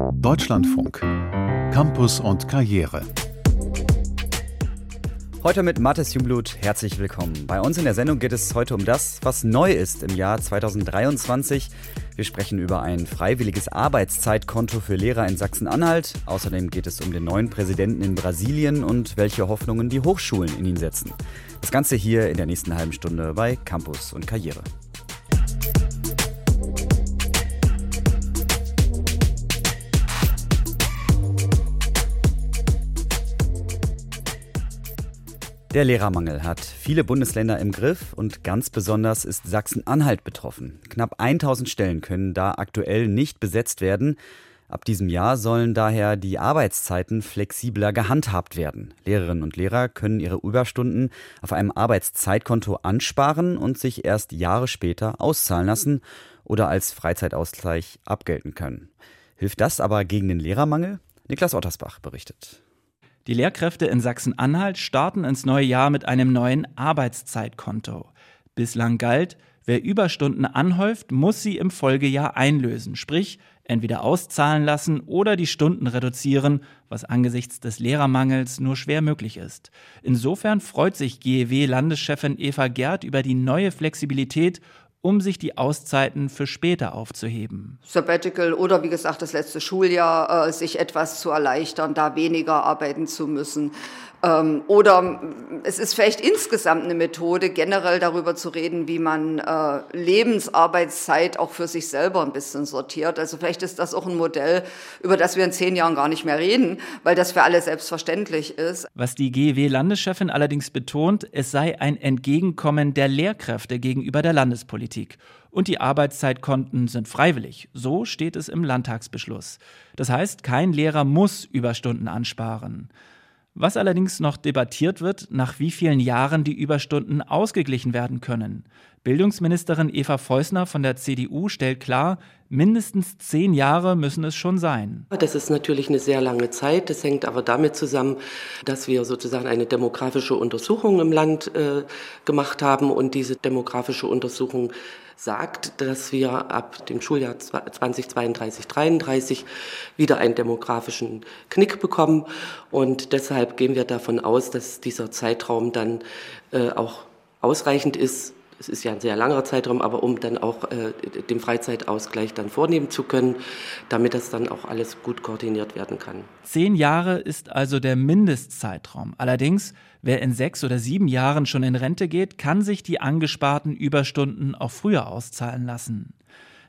Deutschlandfunk. Campus und Karriere. Heute mit Mathis Jungblut, herzlich willkommen. Bei uns in der Sendung geht es heute um das, was neu ist im Jahr 2023. Wir sprechen über ein freiwilliges Arbeitszeitkonto für Lehrer in Sachsen-Anhalt. Außerdem geht es um den neuen Präsidenten in Brasilien und welche Hoffnungen die Hochschulen in ihn setzen. Das Ganze hier in der nächsten halben Stunde bei Campus und Karriere. Der Lehrermangel hat viele Bundesländer im Griff und ganz besonders ist Sachsen-Anhalt betroffen. Knapp 1000 Stellen können da aktuell nicht besetzt werden. Ab diesem Jahr sollen daher die Arbeitszeiten flexibler gehandhabt werden. Lehrerinnen und Lehrer können ihre Überstunden auf einem Arbeitszeitkonto ansparen und sich erst Jahre später auszahlen lassen oder als Freizeitausgleich abgelten können. Hilft das aber gegen den Lehrermangel? Niklas Ottersbach berichtet. Die Lehrkräfte in Sachsen-Anhalt starten ins neue Jahr mit einem neuen Arbeitszeitkonto. Bislang galt, wer Überstunden anhäuft, muss sie im Folgejahr einlösen, sprich entweder auszahlen lassen oder die Stunden reduzieren, was angesichts des Lehrermangels nur schwer möglich ist. Insofern freut sich GEW-Landeschefin Eva Gerd über die neue Flexibilität um sich die Auszeiten für später aufzuheben. Sabbatical oder wie gesagt das letzte Schuljahr, äh, sich etwas zu erleichtern, da weniger arbeiten zu müssen. Ähm, oder es ist vielleicht insgesamt eine Methode, generell darüber zu reden, wie man äh, Lebensarbeitszeit auch für sich selber ein bisschen sortiert. Also vielleicht ist das auch ein Modell, über das wir in zehn Jahren gar nicht mehr reden, weil das für alle selbstverständlich ist. Was die GEW-Landeschefin allerdings betont, es sei ein Entgegenkommen der Lehrkräfte gegenüber der Landespolitik. Und die Arbeitszeitkonten sind freiwillig. So steht es im Landtagsbeschluss. Das heißt, kein Lehrer muss Überstunden ansparen. Was allerdings noch debattiert wird, nach wie vielen Jahren die Überstunden ausgeglichen werden können. Bildungsministerin Eva Feusner von der CDU stellt klar, mindestens zehn Jahre müssen es schon sein. Das ist natürlich eine sehr lange Zeit. Das hängt aber damit zusammen, dass wir sozusagen eine demografische Untersuchung im Land äh, gemacht haben und diese demografische Untersuchung sagt, dass wir ab dem Schuljahr 2032, 33 wieder einen demografischen Knick bekommen. Und deshalb gehen wir davon aus, dass dieser Zeitraum dann äh, auch ausreichend ist, es ist ja ein sehr langer Zeitraum, aber um dann auch äh, den Freizeitausgleich dann vornehmen zu können, damit das dann auch alles gut koordiniert werden kann. Zehn Jahre ist also der Mindestzeitraum. Allerdings, wer in sechs oder sieben Jahren schon in Rente geht, kann sich die angesparten Überstunden auch früher auszahlen lassen.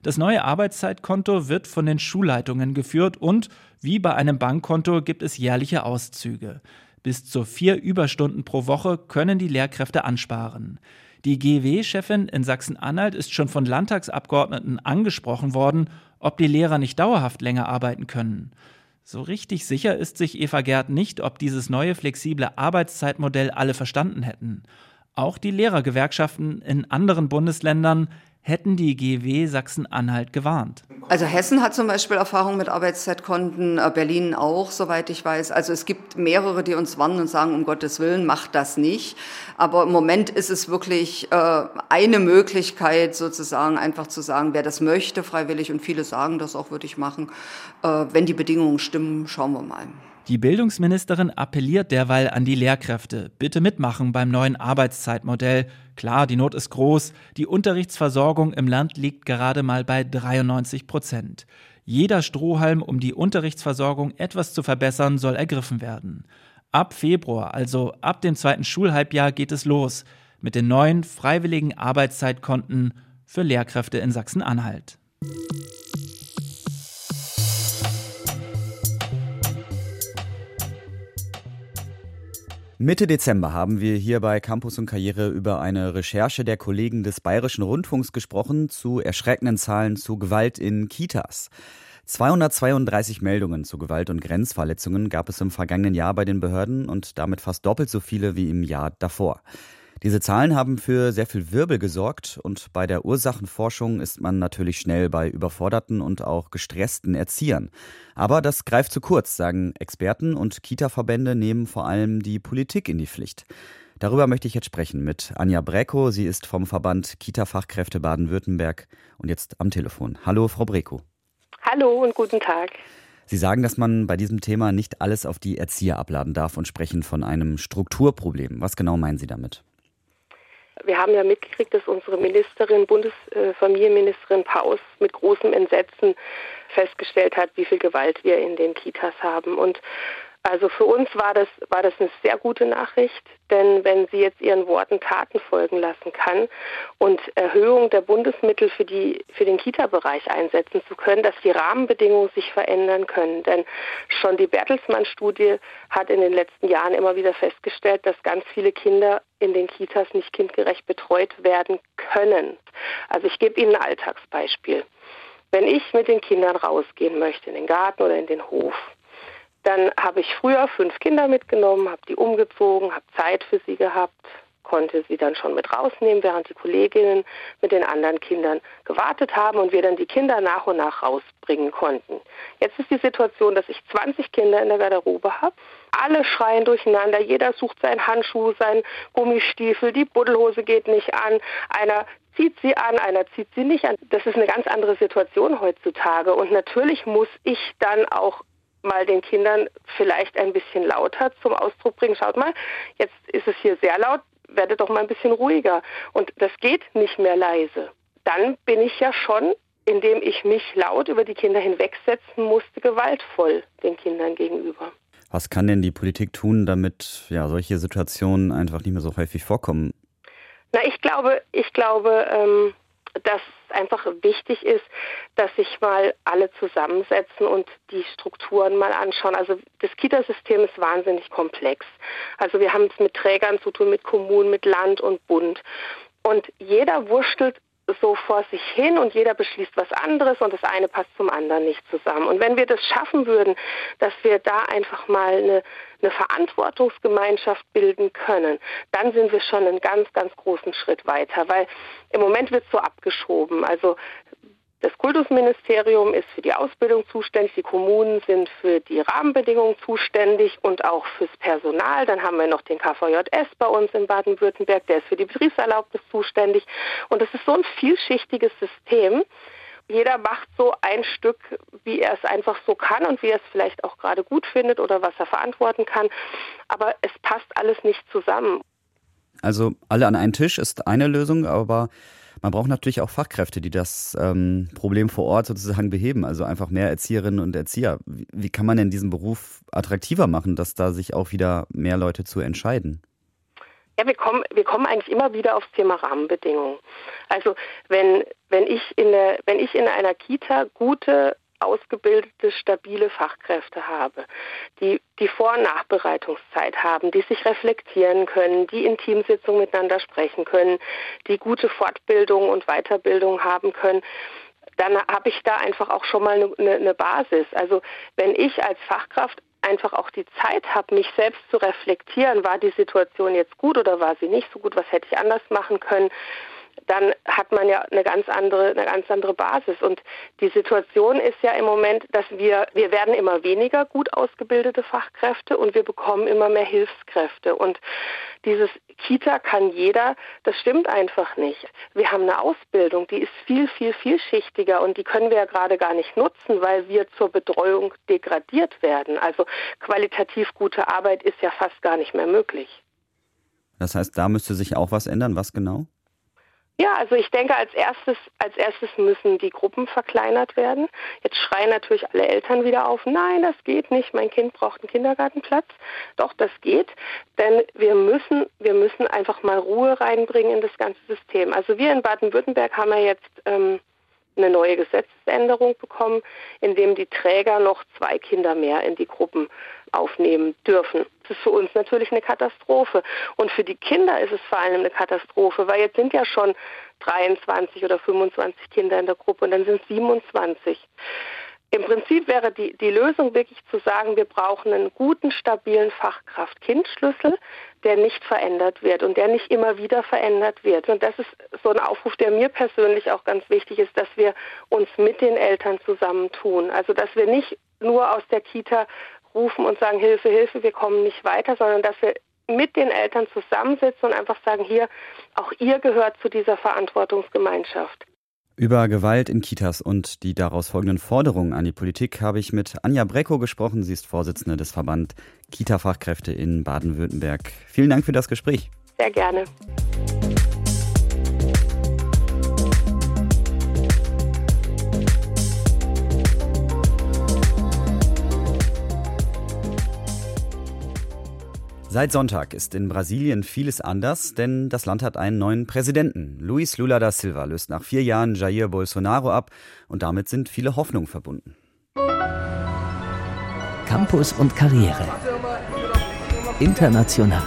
Das neue Arbeitszeitkonto wird von den Schulleitungen geführt und, wie bei einem Bankkonto, gibt es jährliche Auszüge. Bis zu vier Überstunden pro Woche können die Lehrkräfte ansparen. Die GW-Chefin in Sachsen-Anhalt ist schon von Landtagsabgeordneten angesprochen worden, ob die Lehrer nicht dauerhaft länger arbeiten können. So richtig sicher ist sich Eva Gerd nicht, ob dieses neue flexible Arbeitszeitmodell alle verstanden hätten. Auch die Lehrergewerkschaften in anderen Bundesländern hätten die GW Sachsen-Anhalt gewarnt. Also Hessen hat zum Beispiel Erfahrung mit Arbeitszeitkonten, äh, Berlin auch, soweit ich weiß. Also es gibt mehrere, die uns warnen und sagen, um Gottes Willen, macht das nicht. Aber im Moment ist es wirklich äh, eine Möglichkeit, sozusagen einfach zu sagen, wer das möchte, freiwillig, und viele sagen das auch, würde ich machen. Äh, wenn die Bedingungen stimmen, schauen wir mal. Die Bildungsministerin appelliert derweil an die Lehrkräfte, bitte mitmachen beim neuen Arbeitszeitmodell. Klar, die Not ist groß, die Unterrichtsversorgung im Land liegt gerade mal bei 93 Prozent. Jeder Strohhalm, um die Unterrichtsversorgung etwas zu verbessern, soll ergriffen werden. Ab Februar, also ab dem zweiten Schulhalbjahr, geht es los mit den neuen freiwilligen Arbeitszeitkonten für Lehrkräfte in Sachsen-Anhalt. Mitte Dezember haben wir hier bei Campus und Karriere über eine Recherche der Kollegen des Bayerischen Rundfunks gesprochen zu erschreckenden Zahlen zu Gewalt in Kitas. 232 Meldungen zu Gewalt und Grenzverletzungen gab es im vergangenen Jahr bei den Behörden und damit fast doppelt so viele wie im Jahr davor. Diese Zahlen haben für sehr viel Wirbel gesorgt und bei der Ursachenforschung ist man natürlich schnell bei überforderten und auch gestressten Erziehern. Aber das greift zu kurz, sagen Experten und Kita-Verbände nehmen vor allem die Politik in die Pflicht. Darüber möchte ich jetzt sprechen mit Anja Breko. Sie ist vom Verband Kita-Fachkräfte Baden-Württemberg und jetzt am Telefon. Hallo, Frau Breko. Hallo und guten Tag. Sie sagen, dass man bei diesem Thema nicht alles auf die Erzieher abladen darf und sprechen von einem Strukturproblem. Was genau meinen Sie damit? Wir haben ja mitgekriegt, dass unsere Ministerin, Bundesfamilienministerin Paus mit großem Entsetzen festgestellt hat, wie viel Gewalt wir in den Kitas haben. Und also für uns war das, war das eine sehr gute Nachricht, denn wenn sie jetzt ihren Worten Taten folgen lassen kann und Erhöhung der Bundesmittel für, die, für den Kita-Bereich einsetzen zu können, dass die Rahmenbedingungen sich verändern können. Denn schon die Bertelsmann-Studie hat in den letzten Jahren immer wieder festgestellt, dass ganz viele Kinder in den Kitas nicht kindgerecht betreut werden können. Also ich gebe Ihnen ein Alltagsbeispiel. Wenn ich mit den Kindern rausgehen möchte, in den Garten oder in den Hof, dann habe ich früher fünf Kinder mitgenommen, habe die umgezogen, habe Zeit für sie gehabt, konnte sie dann schon mit rausnehmen, während die Kolleginnen mit den anderen Kindern gewartet haben und wir dann die Kinder nach und nach rausbringen konnten. Jetzt ist die Situation, dass ich 20 Kinder in der Garderobe habe. Alle schreien durcheinander, jeder sucht seinen Handschuh, seinen Gummistiefel, die Buddelhose geht nicht an, einer zieht sie an, einer zieht sie nicht an. Das ist eine ganz andere Situation heutzutage. Und natürlich muss ich dann auch mal den Kindern vielleicht ein bisschen lauter zum Ausdruck bringen. Schaut mal, jetzt ist es hier sehr laut, werde doch mal ein bisschen ruhiger. Und das geht nicht mehr leise. Dann bin ich ja schon, indem ich mich laut über die Kinder hinwegsetzen musste, gewaltvoll den Kindern gegenüber. Was kann denn die Politik tun, damit ja solche Situationen einfach nicht mehr so häufig vorkommen? Na, ich glaube, ich glaube, ähm, dass einfach wichtig ist, dass sich mal alle zusammensetzen und die Strukturen mal anschauen. Also das Kitasystem ist wahnsinnig komplex. Also wir haben es mit Trägern zu tun, mit Kommunen, mit Land und Bund. Und jeder wurschtelt so vor sich hin und jeder beschließt was anderes und das eine passt zum anderen nicht zusammen. Und wenn wir das schaffen würden, dass wir da einfach mal eine, eine Verantwortungsgemeinschaft bilden können, dann sind wir schon einen ganz, ganz großen Schritt weiter, weil im Moment wird so abgeschoben. Also das Kultusministerium ist für die Ausbildung zuständig, die Kommunen sind für die Rahmenbedingungen zuständig und auch fürs Personal. Dann haben wir noch den KVJS bei uns in Baden-Württemberg, der ist für die Betriebserlaubnis zuständig. Und das ist so ein vielschichtiges System. Jeder macht so ein Stück, wie er es einfach so kann und wie er es vielleicht auch gerade gut findet oder was er verantworten kann. Aber es passt alles nicht zusammen. Also alle an einen Tisch ist eine Lösung, aber man braucht natürlich auch Fachkräfte, die das ähm, Problem vor Ort sozusagen beheben, also einfach mehr Erzieherinnen und Erzieher. Wie, wie kann man denn diesen Beruf attraktiver machen, dass da sich auch wieder mehr Leute zu entscheiden? Ja, wir kommen, wir kommen eigentlich immer wieder aufs Thema Rahmenbedingungen. Also wenn, wenn, ich in der, wenn ich in einer Kita gute ausgebildete, stabile Fachkräfte habe, die die Vor- und Nachbereitungszeit haben, die sich reflektieren können, die in Teamsitzungen miteinander sprechen können, die gute Fortbildung und Weiterbildung haben können, dann habe ich da einfach auch schon mal eine, eine Basis. Also wenn ich als Fachkraft einfach auch die Zeit habe, mich selbst zu reflektieren, war die Situation jetzt gut oder war sie nicht so gut, was hätte ich anders machen können, dann hat man ja eine ganz andere, eine ganz andere Basis. Und die Situation ist ja im Moment, dass wir, wir werden immer weniger gut ausgebildete Fachkräfte und wir bekommen immer mehr Hilfskräfte. Und dieses Kita kann jeder, das stimmt einfach nicht. Wir haben eine Ausbildung, die ist viel, viel, vielschichtiger und die können wir ja gerade gar nicht nutzen, weil wir zur Betreuung degradiert werden. Also qualitativ gute Arbeit ist ja fast gar nicht mehr möglich. Das heißt, da müsste sich auch was ändern. Was genau? Ja, also ich denke, als erstes, als erstes müssen die Gruppen verkleinert werden. Jetzt schreien natürlich alle Eltern wieder auf, nein, das geht nicht, mein Kind braucht einen Kindergartenplatz. Doch, das geht, denn wir müssen, wir müssen einfach mal Ruhe reinbringen in das ganze System. Also wir in Baden-Württemberg haben ja jetzt ähm, eine neue Gesetzesänderung bekommen, in dem die Träger noch zwei Kinder mehr in die Gruppen aufnehmen dürfen. Ist für uns natürlich eine Katastrophe. Und für die Kinder ist es vor allem eine Katastrophe, weil jetzt sind ja schon 23 oder 25 Kinder in der Gruppe und dann sind es 27. Im Prinzip wäre die, die Lösung wirklich zu sagen, wir brauchen einen guten, stabilen Fachkraft-Kind-Schlüssel, der nicht verändert wird und der nicht immer wieder verändert wird. Und das ist so ein Aufruf, der mir persönlich auch ganz wichtig ist, dass wir uns mit den Eltern zusammentun. Also dass wir nicht nur aus der Kita rufen und sagen, Hilfe, Hilfe, wir kommen nicht weiter, sondern dass wir mit den Eltern zusammensitzen und einfach sagen, hier, auch ihr gehört zu dieser Verantwortungsgemeinschaft. Über Gewalt in Kitas und die daraus folgenden Forderungen an die Politik habe ich mit Anja Brecko gesprochen. Sie ist Vorsitzende des Verband Kita-Fachkräfte in Baden-Württemberg. Vielen Dank für das Gespräch. Sehr gerne. Seit Sonntag ist in Brasilien vieles anders, denn das Land hat einen neuen Präsidenten. Luis Lula da Silva löst nach vier Jahren Jair Bolsonaro ab und damit sind viele Hoffnungen verbunden. Campus und Karriere. International.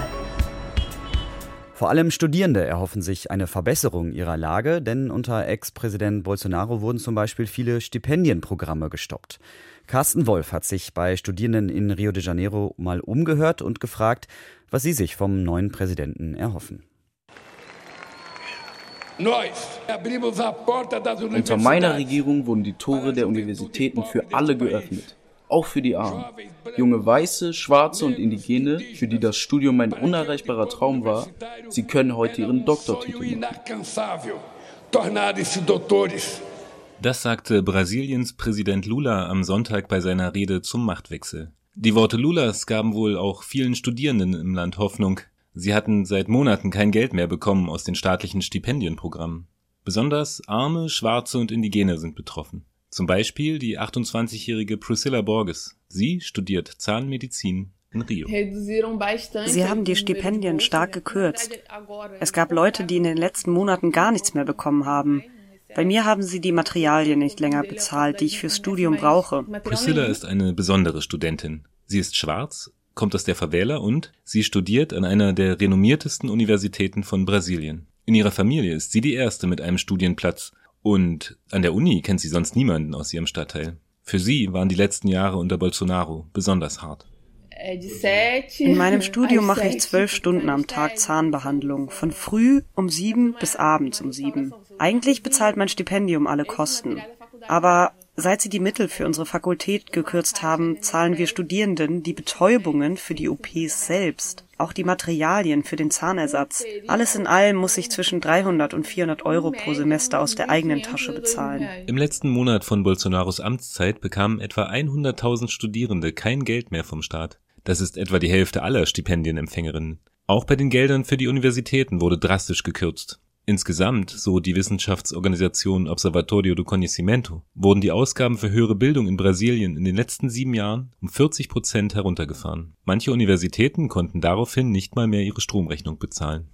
Vor allem Studierende erhoffen sich eine Verbesserung ihrer Lage, denn unter Ex-Präsident Bolsonaro wurden zum Beispiel viele Stipendienprogramme gestoppt. Carsten Wolf hat sich bei Studierenden in Rio de Janeiro mal umgehört und gefragt, was sie sich vom neuen Präsidenten erhoffen. Unter meiner Regierung wurden die Tore der Universitäten für alle geöffnet, auch für die Armen. Junge Weiße, Schwarze und Indigene, für die das Studium ein unerreichbarer Traum war, sie können heute ihren Doktortitel machen. Das sagte Brasiliens Präsident Lula am Sonntag bei seiner Rede zum Machtwechsel. Die Worte Lulas gaben wohl auch vielen Studierenden im Land Hoffnung. Sie hatten seit Monaten kein Geld mehr bekommen aus den staatlichen Stipendienprogrammen. Besonders Arme, Schwarze und Indigene sind betroffen. Zum Beispiel die 28-jährige Priscilla Borges. Sie studiert Zahnmedizin in Rio. Sie haben die Stipendien stark gekürzt. Es gab Leute, die in den letzten Monaten gar nichts mehr bekommen haben. Bei mir haben sie die Materialien nicht länger bezahlt, die ich fürs Studium brauche. Priscilla ist eine besondere Studentin. Sie ist schwarz, kommt aus der Favela und sie studiert an einer der renommiertesten Universitäten von Brasilien. In ihrer Familie ist sie die erste mit einem Studienplatz und an der Uni kennt sie sonst niemanden aus ihrem Stadtteil. Für sie waren die letzten Jahre unter Bolsonaro besonders hart. In meinem Studium mache ich zwölf Stunden am Tag Zahnbehandlung, von früh um sieben bis abends um sieben. Eigentlich bezahlt mein Stipendium alle Kosten. Aber seit sie die Mittel für unsere Fakultät gekürzt haben, zahlen wir Studierenden die Betäubungen für die OPs selbst, auch die Materialien für den Zahnersatz. Alles in allem muss ich zwischen 300 und 400 Euro pro Semester aus der eigenen Tasche bezahlen. Im letzten Monat von Bolsonaros Amtszeit bekamen etwa 100.000 Studierende kein Geld mehr vom Staat. Das ist etwa die Hälfte aller Stipendienempfängerinnen. Auch bei den Geldern für die Universitäten wurde drastisch gekürzt. Insgesamt, so die Wissenschaftsorganisation Observatorio do Conhecimento, wurden die Ausgaben für höhere Bildung in Brasilien in den letzten sieben Jahren um 40 Prozent heruntergefahren. Manche Universitäten konnten daraufhin nicht mal mehr ihre Stromrechnung bezahlen.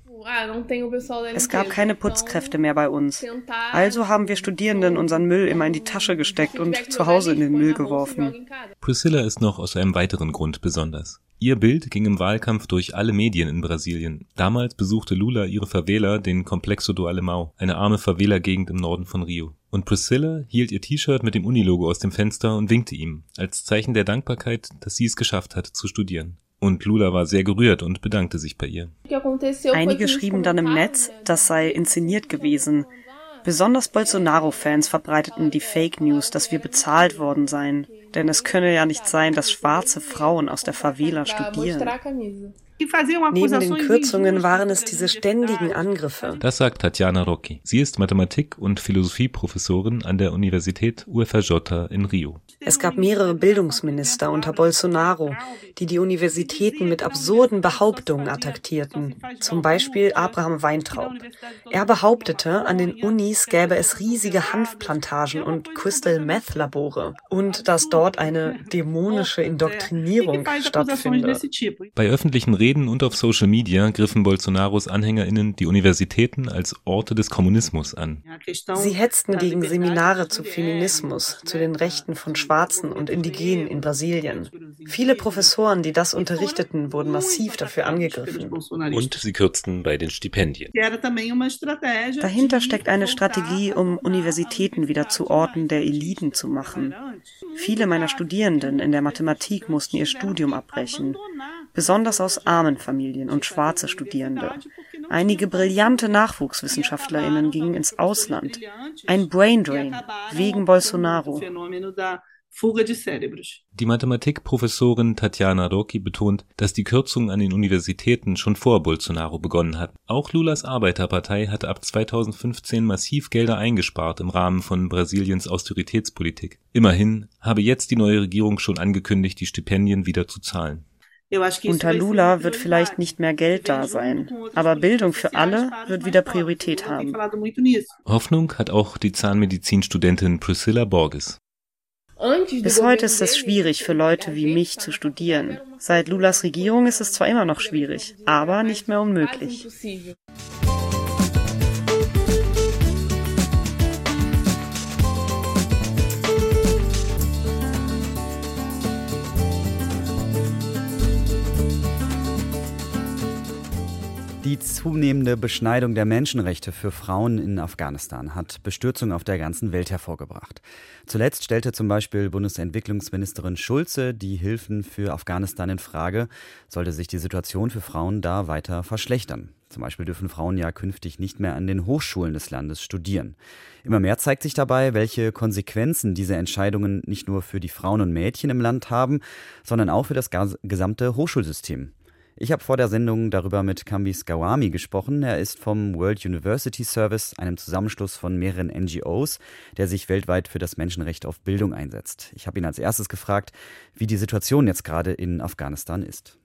Es gab keine Putzkräfte mehr bei uns. Also haben wir Studierenden unseren Müll immer in die Tasche gesteckt und zu Hause in den Müll geworfen. Priscilla ist noch aus einem weiteren Grund besonders. Ihr Bild ging im Wahlkampf durch alle Medien in Brasilien. Damals besuchte Lula ihre Favela, den Complexo do Alemão, eine arme Favela-Gegend im Norden von Rio. Und Priscilla hielt ihr T-Shirt mit dem Unilogo aus dem Fenster und winkte ihm, als Zeichen der Dankbarkeit, dass sie es geschafft hat, zu studieren. Und Lula war sehr gerührt und bedankte sich bei ihr. Einige schrieben dann im Netz, das sei inszeniert gewesen. Besonders Bolsonaro-Fans verbreiteten die Fake News, dass wir bezahlt worden seien. Denn es könne ja nicht sein, dass schwarze Frauen aus der Favela studieren. Neben den Kürzungen waren es diese ständigen Angriffe. Das sagt Tatjana Rocchi. Sie ist Mathematik- und Philosophieprofessorin an der Universität UFRJ in Rio. Es gab mehrere Bildungsminister unter Bolsonaro, die die Universitäten mit absurden Behauptungen attackierten. Zum Beispiel Abraham Weintraub. Er behauptete, an den Unis gäbe es riesige Hanfplantagen und Crystal Meth Labore und dass dort eine dämonische Indoktrinierung stattfinde. Bei öffentlichen Reden und auf Social Media griffen Bolsonaros AnhängerInnen die Universitäten als Orte des Kommunismus an. Sie hetzten gegen Seminare zu Feminismus, zu den Rechten von Schwarzen und Indigenen in Brasilien. Viele Professoren, die das unterrichteten, wurden massiv dafür angegriffen. Und sie kürzten bei den Stipendien. Dahinter steckt eine Strategie, um Universitäten wieder zu Orten der Eliten zu machen. Viele meiner Studierenden in der Mathematik mussten ihr Studium abbrechen, besonders aus armen Familien und schwarze Studierende. Einige brillante Nachwuchswissenschaftlerinnen gingen ins Ausland. Ein Braindrain wegen Bolsonaro. Die Mathematikprofessorin Tatjana Roki betont, dass die Kürzungen an den Universitäten schon vor Bolsonaro begonnen hatten. Auch Lulas Arbeiterpartei hatte ab 2015 massiv Gelder eingespart im Rahmen von Brasiliens Austeritätspolitik. Immerhin habe jetzt die neue Regierung schon angekündigt, die Stipendien wieder zu zahlen. Unter Lula wird vielleicht nicht mehr Geld da sein, aber Bildung für alle wird wieder Priorität haben. Hoffnung hat auch die Zahnmedizinstudentin Priscilla Borges. Bis heute ist es schwierig für Leute wie mich zu studieren. Seit Lulas Regierung ist es zwar immer noch schwierig, aber nicht mehr unmöglich. Die zunehmende Beschneidung der Menschenrechte für Frauen in Afghanistan hat Bestürzung auf der ganzen Welt hervorgebracht. Zuletzt stellte zum Beispiel Bundesentwicklungsministerin Schulze die Hilfen für Afghanistan in Frage, sollte sich die Situation für Frauen da weiter verschlechtern. Zum Beispiel dürfen Frauen ja künftig nicht mehr an den Hochschulen des Landes studieren. Immer mehr zeigt sich dabei, welche Konsequenzen diese Entscheidungen nicht nur für die Frauen und Mädchen im Land haben, sondern auch für das gesamte Hochschulsystem. Ich habe vor der Sendung darüber mit Kambis Gawami gesprochen. Er ist vom World University Service, einem Zusammenschluss von mehreren NGOs, der sich weltweit für das Menschenrecht auf Bildung einsetzt. Ich habe ihn als erstes gefragt, wie die Situation jetzt gerade in Afghanistan ist.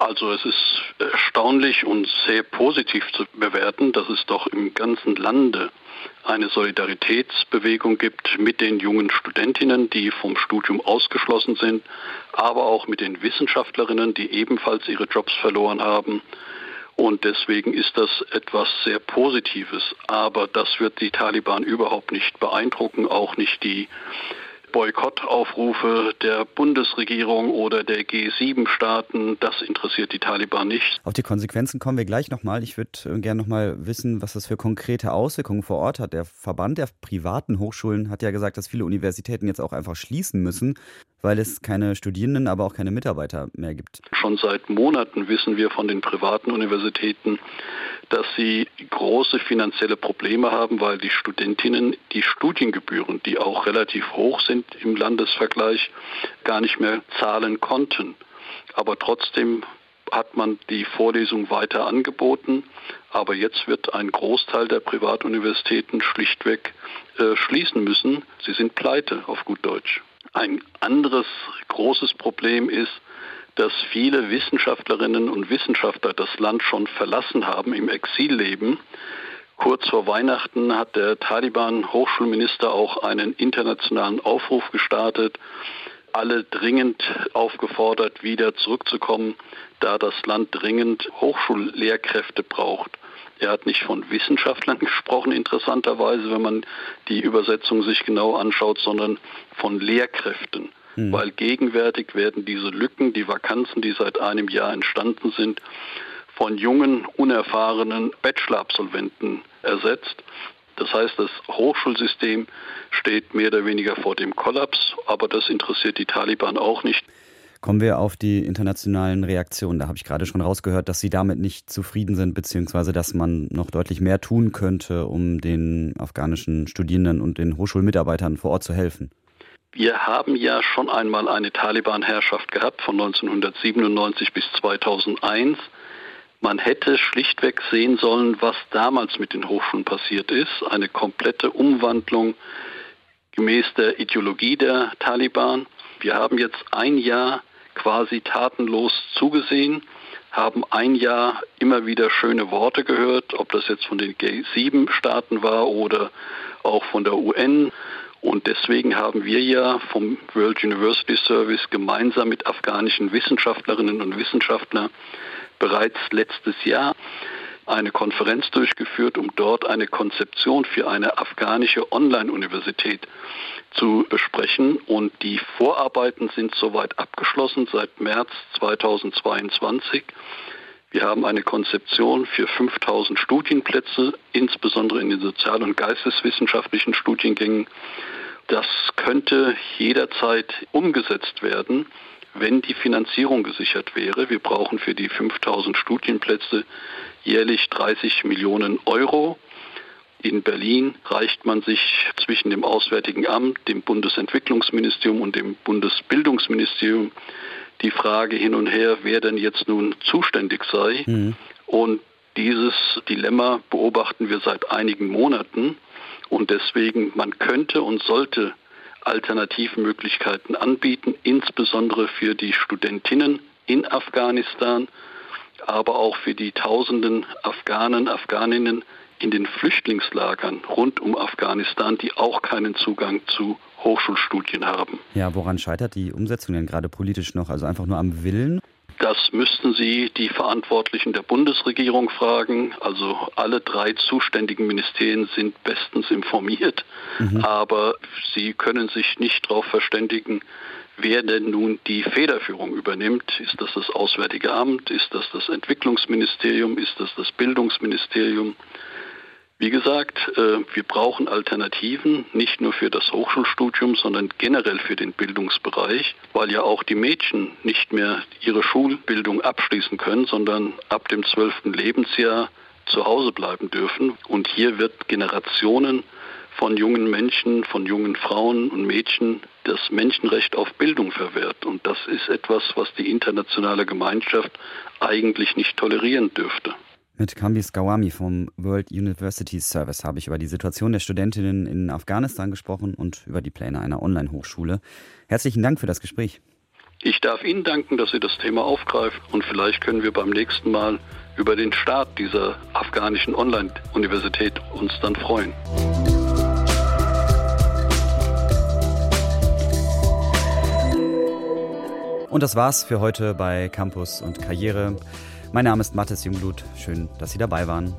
Also es ist erstaunlich und sehr positiv zu bewerten, dass es doch im ganzen Lande eine Solidaritätsbewegung gibt mit den jungen Studentinnen, die vom Studium ausgeschlossen sind, aber auch mit den Wissenschaftlerinnen, die ebenfalls ihre Jobs verloren haben. Und deswegen ist das etwas sehr Positives. Aber das wird die Taliban überhaupt nicht beeindrucken, auch nicht die Boykottaufrufe der Bundesregierung oder der G7-Staaten, das interessiert die Taliban nicht. Auf die Konsequenzen kommen wir gleich nochmal. Ich würde äh, gerne nochmal wissen, was das für konkrete Auswirkungen vor Ort hat. Der Verband der privaten Hochschulen hat ja gesagt, dass viele Universitäten jetzt auch einfach schließen müssen, weil es keine Studierenden, aber auch keine Mitarbeiter mehr gibt. Schon seit Monaten wissen wir von den privaten Universitäten, dass sie große finanzielle Probleme haben, weil die Studentinnen die Studiengebühren, die auch relativ hoch sind im Landesvergleich, gar nicht mehr zahlen konnten. Aber trotzdem hat man die Vorlesung weiter angeboten, aber jetzt wird ein Großteil der Privatuniversitäten schlichtweg äh, schließen müssen. Sie sind pleite auf gut Deutsch. Ein anderes großes Problem ist, dass viele Wissenschaftlerinnen und Wissenschaftler das Land schon verlassen haben, im Exil leben. Kurz vor Weihnachten hat der Taliban-Hochschulminister auch einen internationalen Aufruf gestartet, alle dringend aufgefordert, wieder zurückzukommen, da das Land dringend Hochschullehrkräfte braucht. Er hat nicht von Wissenschaftlern gesprochen, interessanterweise, wenn man die Übersetzung sich genau anschaut, sondern von Lehrkräften. Mhm. Weil gegenwärtig werden diese Lücken, die Vakanzen, die seit einem Jahr entstanden sind, von jungen, unerfahrenen Bachelor-Absolventen ersetzt. Das heißt, das Hochschulsystem steht mehr oder weniger vor dem Kollaps, aber das interessiert die Taliban auch nicht. Kommen wir auf die internationalen Reaktionen. Da habe ich gerade schon rausgehört, dass Sie damit nicht zufrieden sind, beziehungsweise dass man noch deutlich mehr tun könnte, um den afghanischen Studierenden und den Hochschulmitarbeitern vor Ort zu helfen. Wir haben ja schon einmal eine Taliban-Herrschaft gehabt von 1997 bis 2001. Man hätte schlichtweg sehen sollen, was damals mit den Hochschulen passiert ist. Eine komplette Umwandlung gemäß der Ideologie der Taliban. Wir haben jetzt ein Jahr quasi tatenlos zugesehen, haben ein Jahr immer wieder schöne Worte gehört, ob das jetzt von den G7-Staaten war oder auch von der UN und deswegen haben wir ja vom World University Service gemeinsam mit afghanischen Wissenschaftlerinnen und Wissenschaftlern bereits letztes Jahr eine Konferenz durchgeführt, um dort eine Konzeption für eine afghanische Online-Universität zu besprechen. Und die Vorarbeiten sind soweit abgeschlossen seit März 2022. Wir haben eine Konzeption für 5000 Studienplätze, insbesondere in den sozial- und geisteswissenschaftlichen Studiengängen. Das könnte jederzeit umgesetzt werden, wenn die Finanzierung gesichert wäre. Wir brauchen für die 5000 Studienplätze jährlich 30 Millionen Euro. In Berlin reicht man sich zwischen dem Auswärtigen Amt, dem Bundesentwicklungsministerium und dem Bundesbildungsministerium die Frage hin und her, wer denn jetzt nun zuständig sei. Mhm. Und dieses Dilemma beobachten wir seit einigen Monaten. Und deswegen, man könnte und sollte Alternativmöglichkeiten anbieten, insbesondere für die Studentinnen in Afghanistan, aber auch für die tausenden Afghanen, Afghaninnen in den Flüchtlingslagern rund um Afghanistan, die auch keinen Zugang zu Hochschulstudien haben. Ja, woran scheitert die Umsetzung denn gerade politisch noch? Also einfach nur am Willen? Das müssten Sie die Verantwortlichen der Bundesregierung fragen. Also alle drei zuständigen Ministerien sind bestens informiert, mhm. aber sie können sich nicht darauf verständigen, wer denn nun die Federführung übernimmt. Ist das das Auswärtige Amt? Ist das das Entwicklungsministerium? Ist das das Bildungsministerium? Wie gesagt, äh, wir brauchen Alternativen, nicht nur für das Hochschulstudium, sondern generell für den Bildungsbereich, weil ja auch die Mädchen nicht mehr ihre Schulbildung abschließen können, sondern ab dem zwölften Lebensjahr zu Hause bleiben dürfen. Und hier wird Generationen von jungen Menschen, von jungen Frauen und Mädchen das Menschenrecht auf Bildung verwehrt. Und das ist etwas, was die internationale Gemeinschaft eigentlich nicht tolerieren dürfte. Mit Kambis Gawami vom World University Service habe ich über die Situation der Studentinnen in Afghanistan gesprochen und über die Pläne einer Online-Hochschule. Herzlichen Dank für das Gespräch. Ich darf Ihnen danken, dass Sie das Thema aufgreifen und vielleicht können wir beim nächsten Mal über den Start dieser afghanischen Online-Universität uns dann freuen. Und das war's für heute bei Campus und Karriere. Mein Name ist Mathis Jungblut. Schön, dass Sie dabei waren.